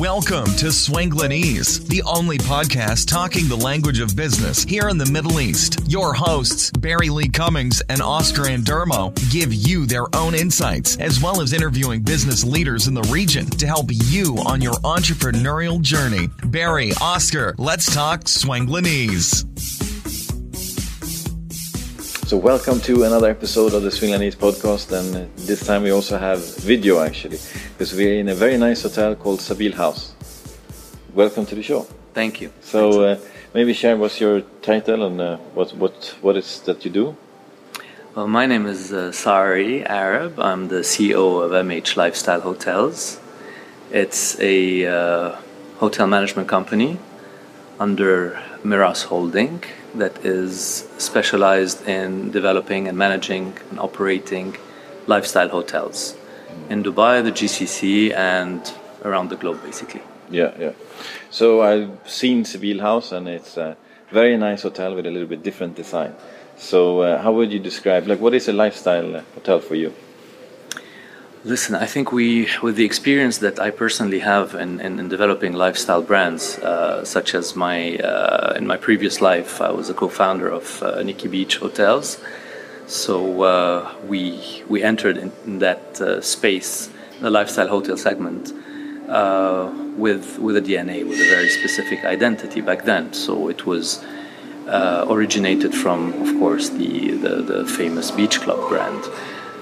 Welcome to Swanglinese, the only podcast talking the language of business here in the Middle East. Your hosts, Barry Lee Cummings and Oscar Andermo, give you their own insights, as well as interviewing business leaders in the region to help you on your entrepreneurial journey. Barry, Oscar, let's talk Swanglinese. So, welcome to another episode of the Swanglinese podcast, and uh, this time we also have video actually, because we're in a very nice hotel called Zabeel House. Welcome to the show. Thank you. So, uh, maybe share what's your title and uh, what what what is that you do? Well, my name is uh, Sari Arab. I'm the CEO of MH Lifestyle Hotels. It's a uh, hotel management company under Meraas Holding that is specialized in developing and managing and operating lifestyle hotels in Dubai, the GCC, and around the globe, basically. Yeah, yeah. So I've seen Zabeel House, and it's a very nice hotel with a little bit different design. So uh, how would you describe, like, what is a lifestyle uh, hotel for you? Listen, I think we, with the experience that I personally have in, in, in developing lifestyle brands, uh, such as my uh, in my previous life, I was a co-founder of uh, Nikki Beach Hotels. So uh, we we entered in, in that uh, space, the lifestyle hotel segment, uh, with with a DNA, with a very specific identity back then. So it was originated from, of course, the, the the famous Beach Club brand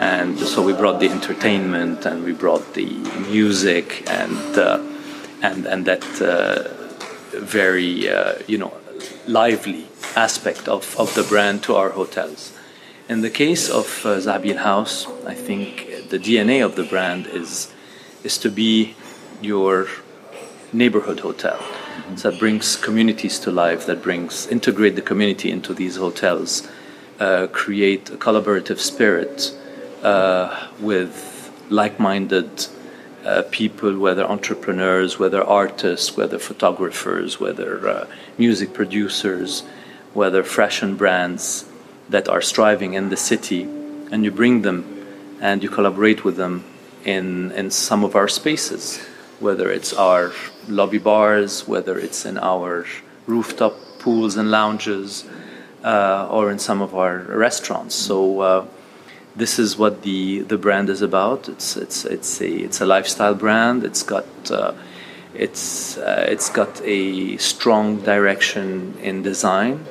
and so we brought the entertainment and we brought the music and uh, and and that uh, very uh, you know lively aspect of, of the brand to our hotels. In the case of uh, House, I think the DNA of the brand is is to be your neighborhood hotel. Mm-hmm. That brings communities to life, that brings integrate the community into these hotels, uh, create a collaborative spirit uh, with like-minded uh, people, whether entrepreneurs, whether artists, whether photographers, whether uh, music producers, whether fashion brands that are striving in the city, and you bring them and you collaborate with them in in some of our spaces, whether it's our lobby bars, whether it's in our rooftop pools and lounges, uh, or in some of our restaurants. So uh, this is what the the brand is about. It's it's it's a it's a lifestyle brand. It's got uh, it's uh, it's got a strong direction in design.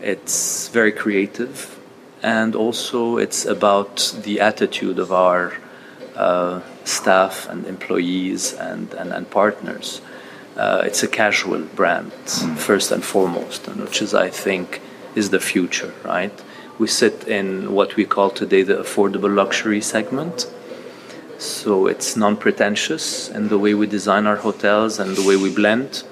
It's very creative, and also it's about the attitude of our uh, staff and employees and and, and partners. Uh, it's a casual brand mm. first and foremost, and which is I think is the future, right? We sit in what we call today the affordable luxury segment. So it's non pretentious in the way we design our hotels and the way we blend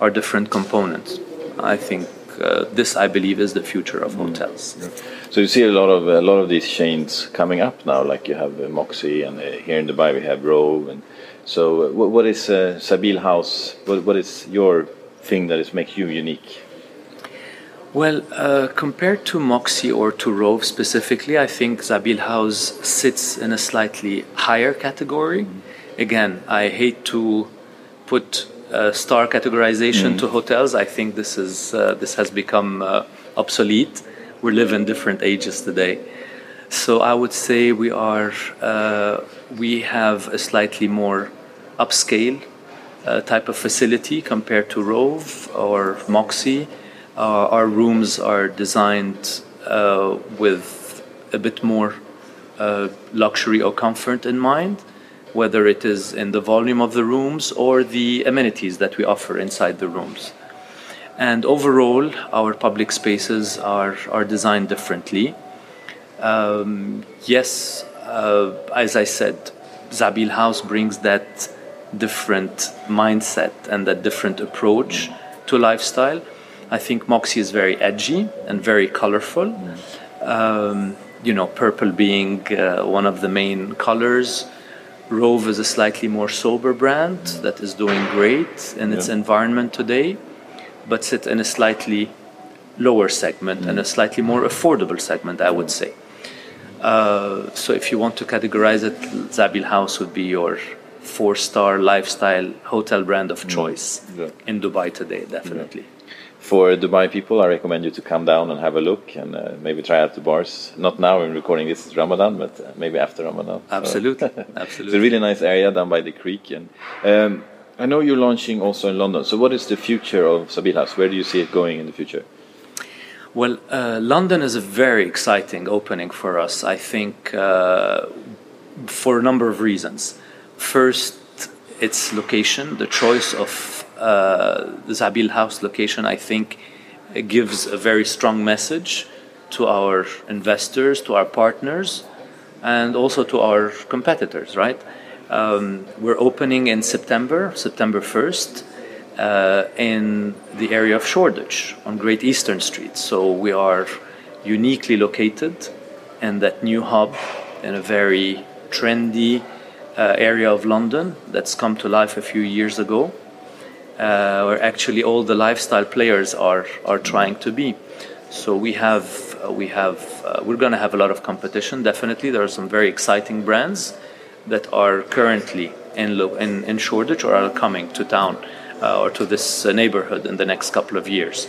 our different components. I think uh, this, I believe, is the future of mm. hotels. Yeah. So you see a lot of a lot of these chains coming up now, like you have uh, Moxy, and uh, here in Dubai we have Rove. And so, uh, what, what is uh, Zabeel House? What, what is your thing that is makes you unique? Well, uh, compared to Moxy or to Rove specifically, I think Zabeel House sits in a slightly higher category. Mm-hmm. Again, I hate to put a star categorization mm. to hotels. I think this is uh, this has become uh, obsolete. We live in different ages today, so I would say we are uh, we have a slightly more upscale uh, type of facility compared to Rove or Moxy uh, our rooms are designed uh, with a bit more uh, luxury or comfort in mind, whether it is in the volume of the rooms or the amenities that we offer inside the rooms. And overall, our public spaces are, are designed differently. Um, yes, uh, as I said, Zabeel House brings that different mindset and that different approach to lifestyle I think Moxy is very edgy and very colorful. Mm. Um, you know, purple being uh, one of the main colors. Rove is a slightly more sober brand that is doing great in its environment today, but sit in a slightly lower segment mm. and a slightly more affordable segment, I would say. Uh, so if you want to categorize it, Zabeel House would be your four-star lifestyle hotel brand of Mm. choice Yeah. in Dubai today. Definitely. For Dubai people, I recommend you to come down and have a look and uh, maybe try out the bars. Not now in recording this is Ramadan, but uh, maybe after Ramadan. So- Absolutely, it's a really nice area down by the creek. And um, I know you're launching also in London. So what is the future of Zabeel House? Where do you see it going in the future? Well, uh, London is a very exciting opening for us. I think uh, for a number of reasons. First, its location, the choice of the Zabeel House location, I think, uh, gives a very strong message to our investors, to our partners, and also to our competitors. Right? Um, we're opening in September, September first uh, in the area of Shoreditch on Great Eastern Street. So we are uniquely located in that new hub in a very trendy uh, area of London that's come to life a few years ago, uh, where actually all the lifestyle players are are trying to be. So we have uh, we have uh, we're going to have a lot of competition. Definitely, there are some very exciting brands that are currently in Lo- in, in Shoreditch or are coming to town uh, or to this uh, neighborhood in the next couple of years.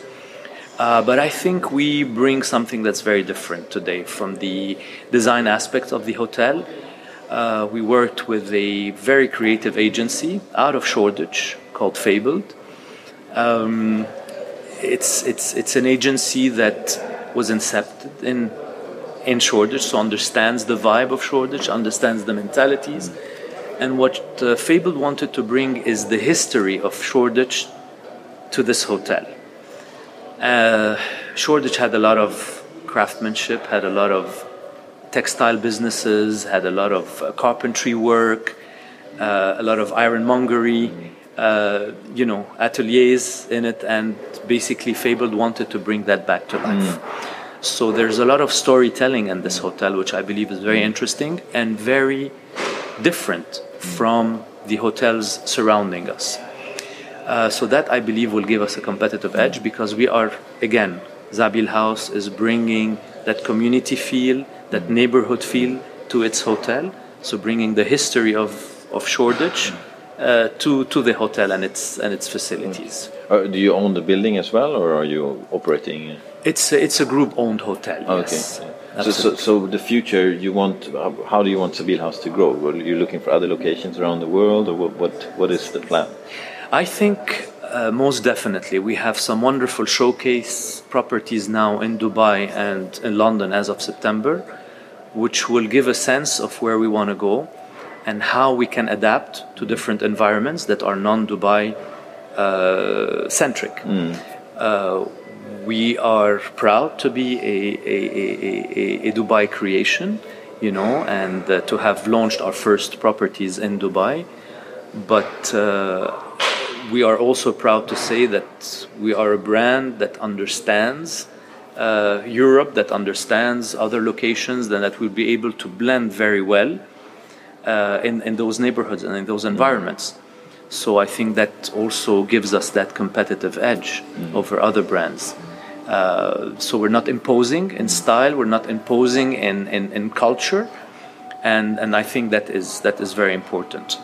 Uh, but I think we bring something that's very different today from the design aspect of the hotel. Uh, we worked with a very creative agency out of Shoreditch called Fabled. Um, it's, it's, it's an agency that was incepted in, in Shoreditch, so understands the vibe of Shoreditch, understands the mentalities. And what uh, Fabled wanted to bring is the history of Shoreditch to this hotel. Uh, Shoreditch had a lot of craftsmanship, had a lot of textile businesses, had a lot of uh, carpentry work, uh, a lot of ironmongery, uh, you know, ateliers in it, and basically Fabled wanted to bring that back to life. So there's a lot of storytelling in this hotel, which I believe is very interesting and very different from the hotels surrounding us. Uh, so that I believe will give us a competitive edge because we are again Zabeel House is bringing that community feel, that neighborhood feel to its hotel. So bringing the history of of Shoreditch uh, to to the hotel and its and its facilities. Uh, do you own the building as well, or are you operating? It's a, it's a group owned hotel. Okay. Yes. So, so, so the future, you want? How, do you want Zabeel House to grow? Are you looking for other locations around the world, or what? What, what is the plan? I think uh, most definitely we have some wonderful showcase properties now in Dubai and in London as of September, which will give a sense of where we want to go and how we can adapt to different environments that are non-Dubai uh, centric. Uh, we are proud to be a, a, a, a, a Dubai creation, you know, and uh, to have launched our first properties in Dubai. But uh, we are also proud to say that we are a brand that understands uh, Europe, that understands other locations, and that will be able to blend very well uh, in, in those neighborhoods and in those environments. So I think that also gives us that competitive edge over other brands. Uh, so we're not imposing in style, we're not imposing in, in, in culture, and, and I think that is, that is very important.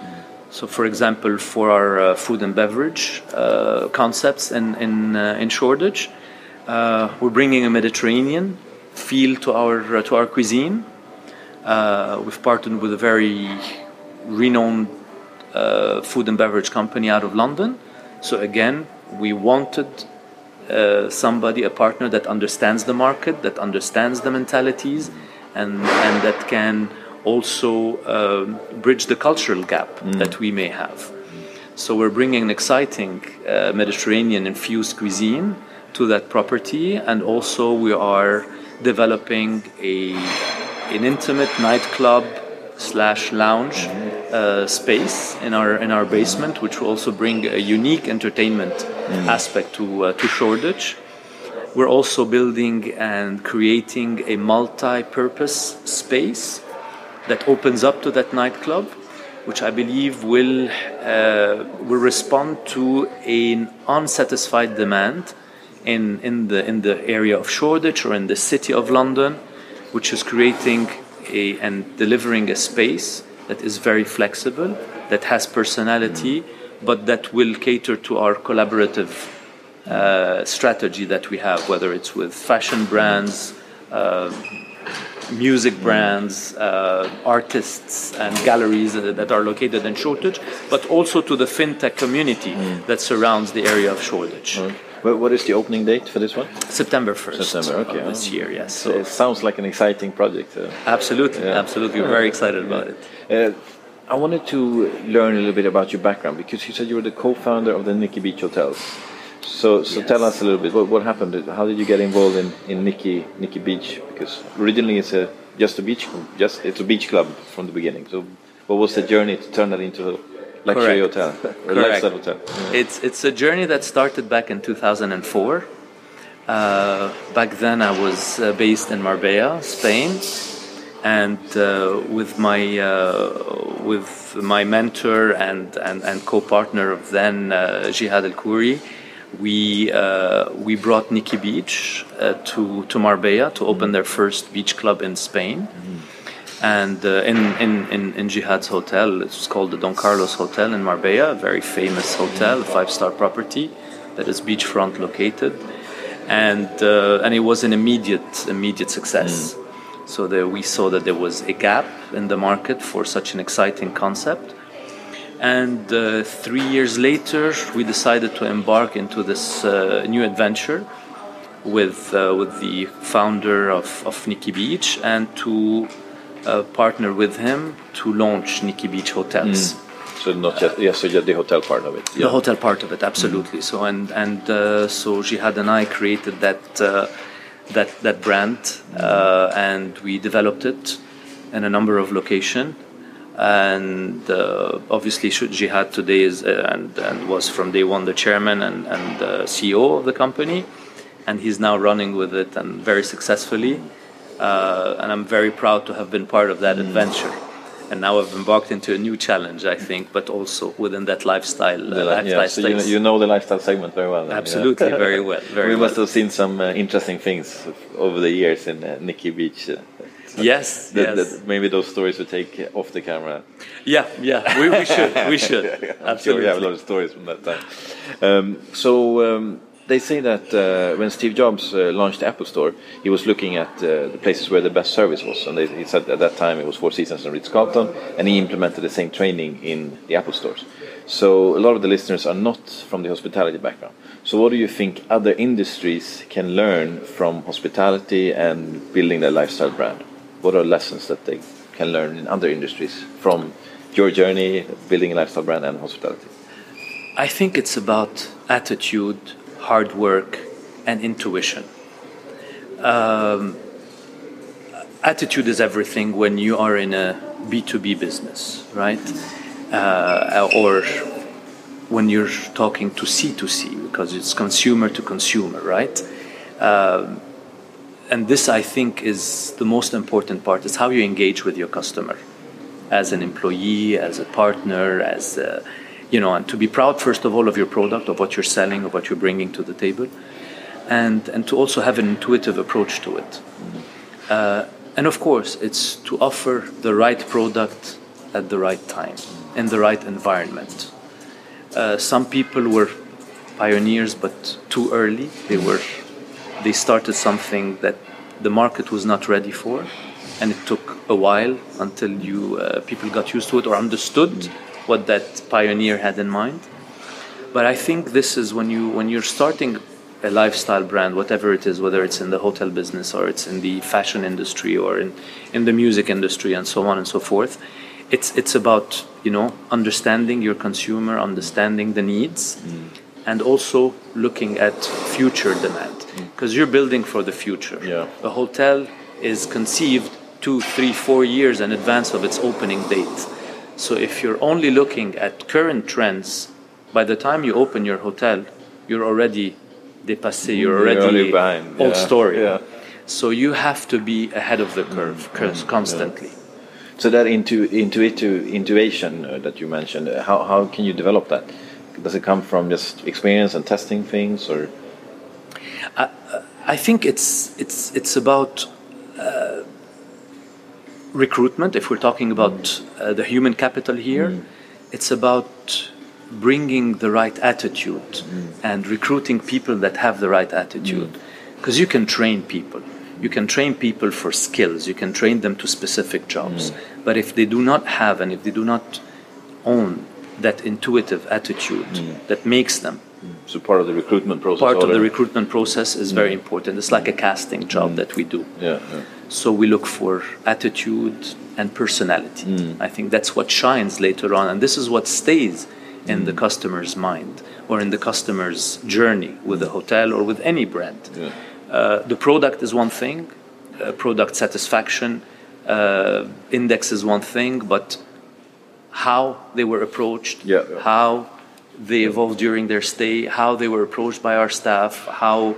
So, for example, for our uh, food and beverage uh, concepts in, in, uh, in Shoreditch, we're bringing a Mediterranean feel to our, to our cuisine. We've partnered with a very renowned food and beverage company out of London. So again, we wanted uh, somebody, a partner that understands the market, that understands the mentalities, and and that can also um bridge the cultural gap that we may have. So we're bringing an exciting uh, Mediterranean infused cuisine to that property, and also we are developing a an intimate nightclub slash lounge uh, space in our in our basement, which will also bring a unique entertainment aspect to uh, to Shoreditch. We're also building and creating a multi-purpose space that opens up to that nightclub, which I believe will uh, will respond to an unsatisfied demand in in the in the area of Shoreditch or in the city of London, which is creating a and delivering a space that is very flexible, that has personality, but that will cater to our collaborative uh, strategy that we have, whether it's with fashion brands, uh, music brands, uh, artists, and galleries that are located in Shoreditch, but also to the fintech community that surrounds the area of Shoreditch. Well, what is the opening date for this one? September 1st September, okay. of this year, yes. So it sounds like an exciting project. Uh, absolutely, Yeah. absolutely. We're very excited about it. Uh, I wanted to learn a little bit about your background because you said you were the co-founder of the Nikki Beach Hotels. So, so Yes. tell us a little bit what, what happened. How did you get involved in, in Nikki Nikki Beach? Because originally it's a just a beach just it's a beach club from the beginning. So, what was the journey to turn that into a luxury Correct. hotel, a lifestyle hotel? It's it's a journey that started back in 2004. Uh, back then, I was uh, based in Marbella, Spain, and uh, with my uh, with my mentor and and, and co-partner of then uh, Jihad Al Khouri, we uh, we brought Nikki Beach uh, to to Marbella to open their first beach club in Spain. And uh, in, in, in, in Jihad's hotel, it's called the Don Carlos Hotel in Marbella, a very famous hotel, a five star property that is beachfront located. And, uh, and it was an immediate, immediate success. So there we saw that there was a gap in the market for such an exciting concept. And uh, three years later, we decided to embark into this uh, new adventure with uh, with the founder of, of Nikki Beach and to uh, partner with him to launch Nikki Beach Hotels. So not just yes, so the hotel part of it. The hotel part of it, absolutely. So and and uh, so Jihad and I created that uh, that that brand, uh, and we developed it in a number of locations. And uh, obviously, Jihad today is uh, and and was from day one the chairman and and uh, CEO of the company, and he's now running with it and very successfully. Uh, and I'm very proud to have been part of that adventure. And now I've embarked into a new challenge, I think, but also within that lifestyle. Uh, The lifestyle yeah, so you know, you know the lifestyle segment very well. then, yeah. Absolutely, very well, very we well. must have seen some uh, interesting things over the years in uh, Nikki Beach. Yes, that, yes. that maybe those stories we take off the camera. Yeah, yeah. We, we should, we should. I'm sure Absolutely. we have a lot of stories from that time. Um, so um, they say that uh, when Steve Jobs uh, launched the Apple Store, he was looking at uh, the places where the best service was, and they, he said at that time it was Four Seasons and Ritz Carlton, and he implemented the same training in the Apple stores. So a lot of the listeners are not from the hospitality background. So what do you think other industries can learn from hospitality and building their lifestyle brand? What are lessons that they can learn in other industries from your journey building a lifestyle brand and hospitality? I think it's about attitude, hard work, and intuition. Um, attitude is everything when you are in a B2B business, right? Uh, or when you're talking to C2C, because it's consumer to consumer, right? Um, and this, I think, is the most important part is how you engage with your customer as an employee, as a partner, as a, you know, and to be proud first of all of your product, of what you're selling, of what you're bringing to the table, and and to also have an intuitive approach to it. Uh, and of course, it's to offer the right product at the right time in the right environment. Uh, some people were pioneers, but too early. They were they started something that the market was not ready for, and it took a while until you uh, people got used to it or understood what that pioneer had in mind. But I think this is when you when you're starting a lifestyle brand, whatever it is, whether it's in the hotel business or it's in the fashion industry or in, in the music industry and so on and so forth. It's it's about you know understanding your consumer, understanding the needs, and also looking at future demand because you're building for the future. Yeah. A hotel is conceived two, three, four years in advance of its opening date. So if you're only looking at current trends, by the time you open your hotel, you're already dépassé, you're You're already behind, old yeah, story. yeah. So you have to be ahead of the curve cons- constantly. So that intu intuitive intuition uh, that you mentioned, uh, how how can you develop that? Does it come from just experience and testing things, or I think it's it's it's about uh, recruitment. If we're talking about uh, the human capital here, it's about bringing the right attitude mm. and recruiting people that have the right attitude. Because mm. you can train people. You can train people for skills. You can train them to specific jobs. Mm. But if they do not have and if they do not own that intuitive attitude mm. that makes them so part of the recruitment process. Part of the recruitment process is very important. It's like a casting job mm. that we do. Yeah, yeah, So we look for attitude and personality. Mm. I think that's what shines later on, and this is what stays in mm. the customer's mind or in the customer's journey with a hotel or with any brand. Yeah. Uh, the product is one thing, uh, product satisfaction uh, index is one thing, but how they were approached, yeah, yeah. how they evolved during their stay, how they were approached by our staff, how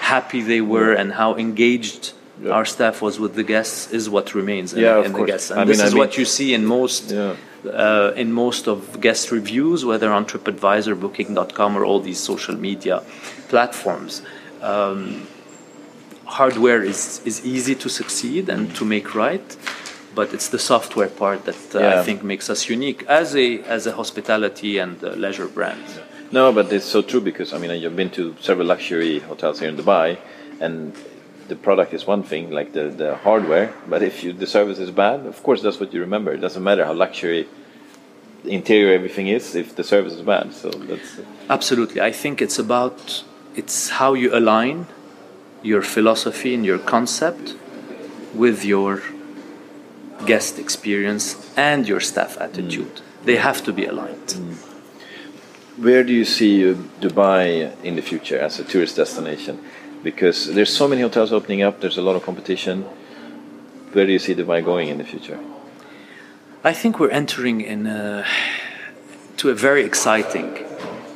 happy they were, and how engaged yeah. our staff was with the guests is what remains in, yeah, in the guests. And I this mean, is I mean, what you see in most yeah. uh, in most of guest reviews, whether on TripAdvisor, Booking.com, or all these social media platforms. Um, hardware is is easy to succeed and to make right but it's the software part that uh, yeah. I think makes us unique as a as a hospitality and uh, leisure brand. No, but it's so true because I mean you've been to several luxury hotels here in Dubai, and the product is one thing, like the, the hardware. But if you, the service is bad, of course that's what you remember. It doesn't matter how luxury interior everything is if the service is bad. So that's absolutely. I think it's about it's how you align your philosophy and your concept with your guest experience and your staff attitude. Mm. They have to be aligned. Mm. Where do you see Dubai in the future as a tourist destination? Because there's so many hotels opening up, there's a lot of competition. Where do you see Dubai going in the future? I think we're entering in a, to a very exciting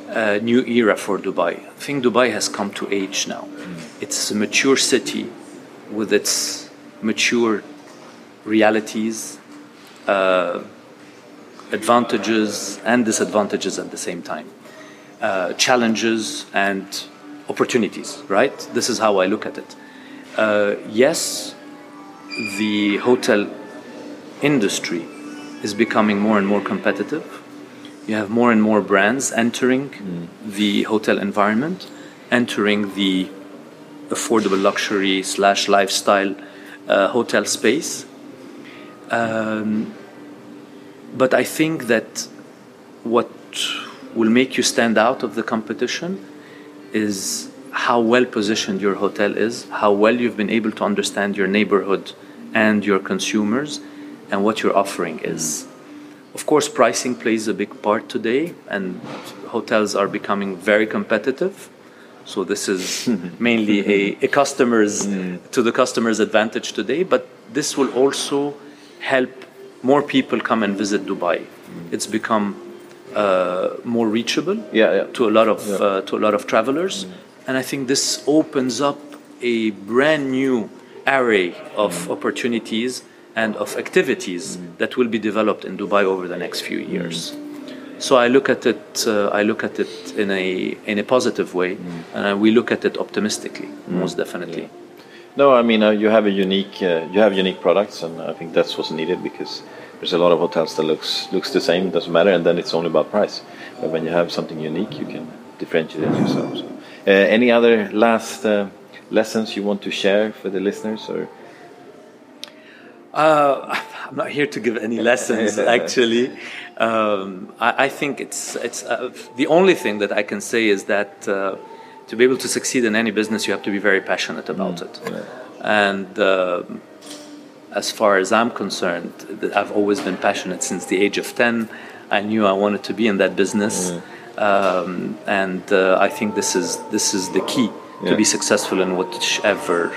uh, new era for Dubai. I think Dubai has come to age now. Mm. It's a mature city with its mature realities, uh, advantages and disadvantages at the same time, uh, challenges and opportunities, right? This is how I look at it. Uh, yes, the hotel industry is becoming more and more competitive. You have more and more brands entering mm. the hotel environment, entering the affordable luxury slash lifestyle uh, hotel space um, but I think that what will make you stand out of the competition is how well positioned your hotel is, how well you've been able to understand your neighborhood and your consumers, and what your offering is. Of course, pricing plays a big part today, and hotels are becoming very competitive. So this is mainly a, a customer's mm. to the customer's advantage today, but this will also help more people come and visit Dubai. Mm. It's become uh, more reachable yeah, yeah. to a lot of yeah. uh, to a lot of travelers, mm. and I think this opens up a brand new array of mm. opportunities and of activities that will be developed in Dubai over the next few years. So I look at it. Uh, I look at it in a in a positive way, and we look at it optimistically, most definitely. No, I mean uh, you have a unique uh, you have unique products, and I think that's what's needed because there's a lot of hotels that looks looks the same, doesn't matter, and then it's only about price. But when you have something unique, you can differentiate yourself. So, uh, any other last uh, lessons you want to share for the listeners, or? Uh, I'm not here to give any lessons. actually, um, I, I, think it's it's uh, the only thing that I can say is that to be able to succeed in any business, you have to be very passionate about mm. it. Yeah. And uh, as far as I'm concerned, I've always been passionate since the age of 10. I knew I wanted to be in that business. Mm. Um, and uh, I think this is, this is the key yeah. to be successful in whichever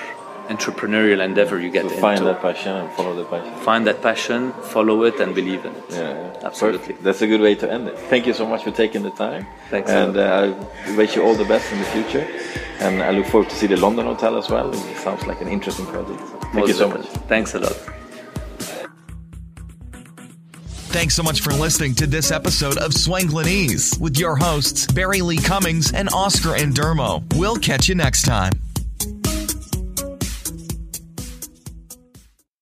entrepreneurial endeavor you get so into. Find that passion and follow the passion. Find that passion, follow it, and believe in it. Yeah, yeah. absolutely. Perfect. That's a good way to end it. Thank you so much for taking the time. Thanks. And uh, I wish you all the best in the future. And I look forward to see the London hotel as well. It sounds like an interesting project. thank Most you so much. Thanks a lot. Thanks so much for listening to this episode of Swanglinese with your hosts, Barry Lee Cummings and Oscar Andermo. We'll catch you next time.